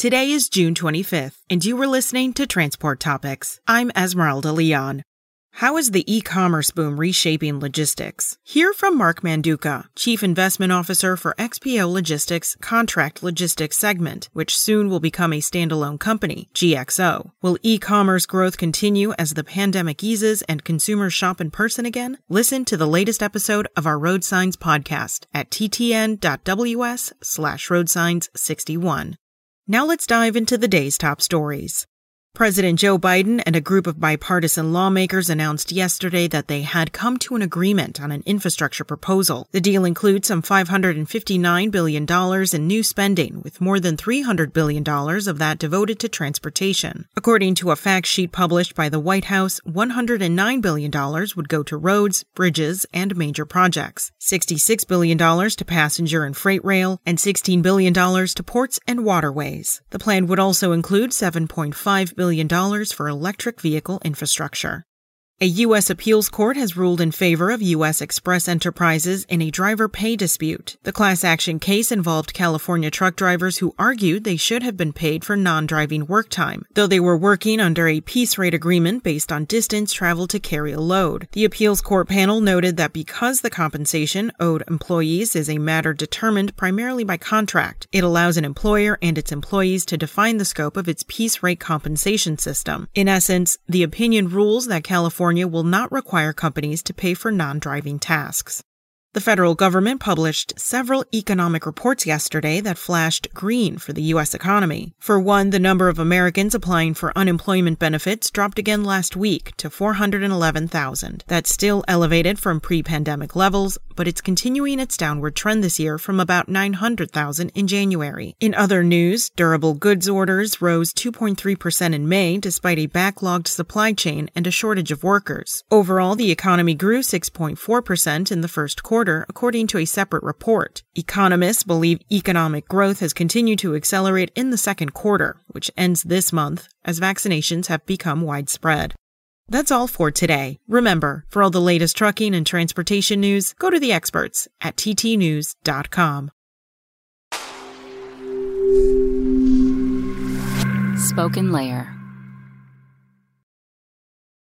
Today is June 25th, and you were listening to Transport Topics. I'm Esmeralda Leon. How is the e commerce boom reshaping logistics? Hear from Mark Manduca, Chief Investment Officer for XPO Logistics Contract Logistics segment, which soon will become a standalone company, GXO. Will e commerce growth continue as the pandemic eases and consumers shop in person again? Listen to the latest episode of our Road Signs podcast at ttn.ws slash roadsigns61. Now let's dive into the day's top stories. President Joe Biden and a group of bipartisan lawmakers announced yesterday that they had come to an agreement on an infrastructure proposal. The deal includes some $559 billion in new spending, with more than $300 billion of that devoted to transportation. According to a fact sheet published by the White House, $109 billion would go to roads, bridges, and major projects, $66 billion to passenger and freight rail, and $16 billion to ports and waterways. The plan would also include $7.5 billion for electric vehicle infrastructure. A U.S. appeals court has ruled in favor of U.S. Xpress Enterprises in a driver pay dispute. The class action case involved California truck drivers who argued they should have been paid for non driving work time, though they were working under a piece rate agreement based on distance traveled to carry a load. The appeals court panel noted that because the compensation owed employees is a matter determined primarily by contract, it allows an employer and its employees to define the scope of its piece rate compensation system. In essence, the opinion rules that California California will not require companies to pay for non driving tasks. The federal government published several economic reports yesterday that flashed green for the U.S. economy. For one, the number of Americans applying for unemployment benefits dropped again last week to 411,000. That's still elevated from pre pandemic levels, but it's continuing its downward trend this year from about 900,000 in January. In other news, durable goods orders rose 2.3% in May despite a backlogged supply chain and a shortage of workers. Overall, the economy grew 6.4% in the first quarter quarter, according to a separate report. Economists believe economic growth has continued to accelerate in the second quarter, which ends this month as vaccinations have become widespread. That's all for today. Remember, for all the latest trucking and transportation news, go to the experts at ttnews.com. SpokenLayer